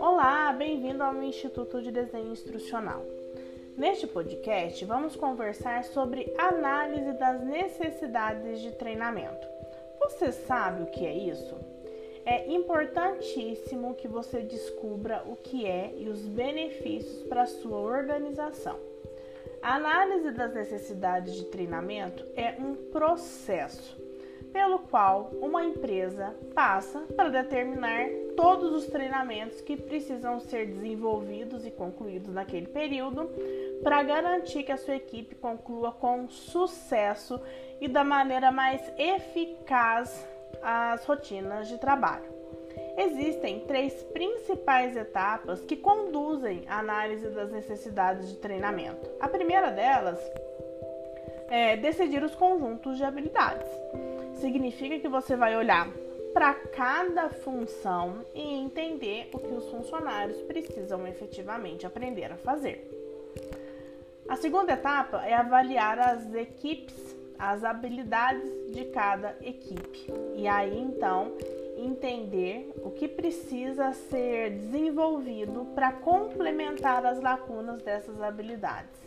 Olá, bem-vindo ao Instituto de Desenho Instrucional. Neste podcast, vamos conversar sobre análise das necessidades de treinamento. Você sabe o que é isso? É importantíssimo que você descubra o que é e os benefícios para a sua organização. A análise das necessidades de treinamento é um processo pelo qual uma empresa passa para determinar todos os treinamentos que precisam ser desenvolvidos e concluídos naquele período para garantir que a sua equipe conclua com sucesso e da maneira mais eficaz as rotinas de trabalho. Existem três principais etapas que conduzem à análise das necessidades de treinamento. A primeira delas é decidir os conjuntos de habilidades. Significa que você vai olhar para cada função e entender o que os funcionários precisam efetivamente aprender a fazer. A segunda etapa é avaliar as equipes, as habilidades de cada equipe. E aí então entender o que precisa ser desenvolvido para complementar as lacunas dessas habilidades.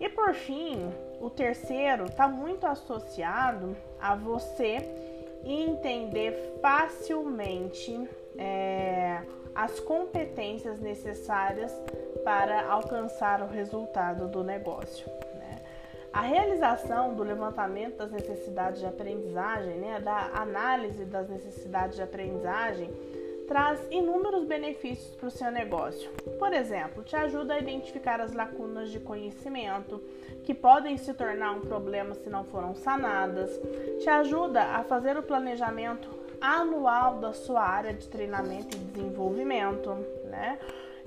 E por fim, o terceiro está muito associado a você entender facilmente é, as competências necessárias para alcançar o resultado do negócio. A realização do levantamento das necessidades de aprendizagem, né, da análise das necessidades de aprendizagem, traz inúmeros benefícios para o seu negócio. Por exemplo, te ajuda a identificar as lacunas de conhecimento que podem se tornar um problema se não foram sanadas, te ajuda a fazer o planejamento anual da sua área de treinamento e desenvolvimento, né?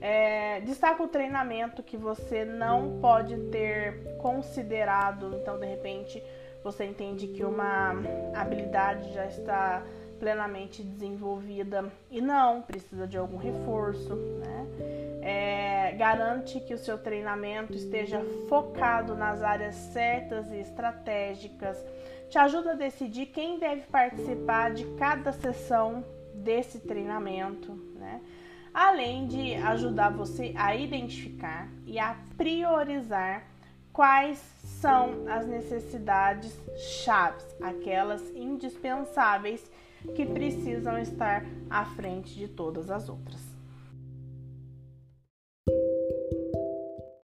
É, destaca o treinamento que você não pode ter considerado, então de repente você entende que uma habilidade já está plenamente desenvolvida e não precisa de algum reforço, né? É, garante que o seu treinamento esteja focado nas áreas certas e estratégicas, te ajuda a decidir quem deve participar de cada sessão desse treinamento, né? além de ajudar você a identificar e a priorizar quais são as necessidades chaves, aquelas indispensáveis que precisam estar à frente de todas as outras.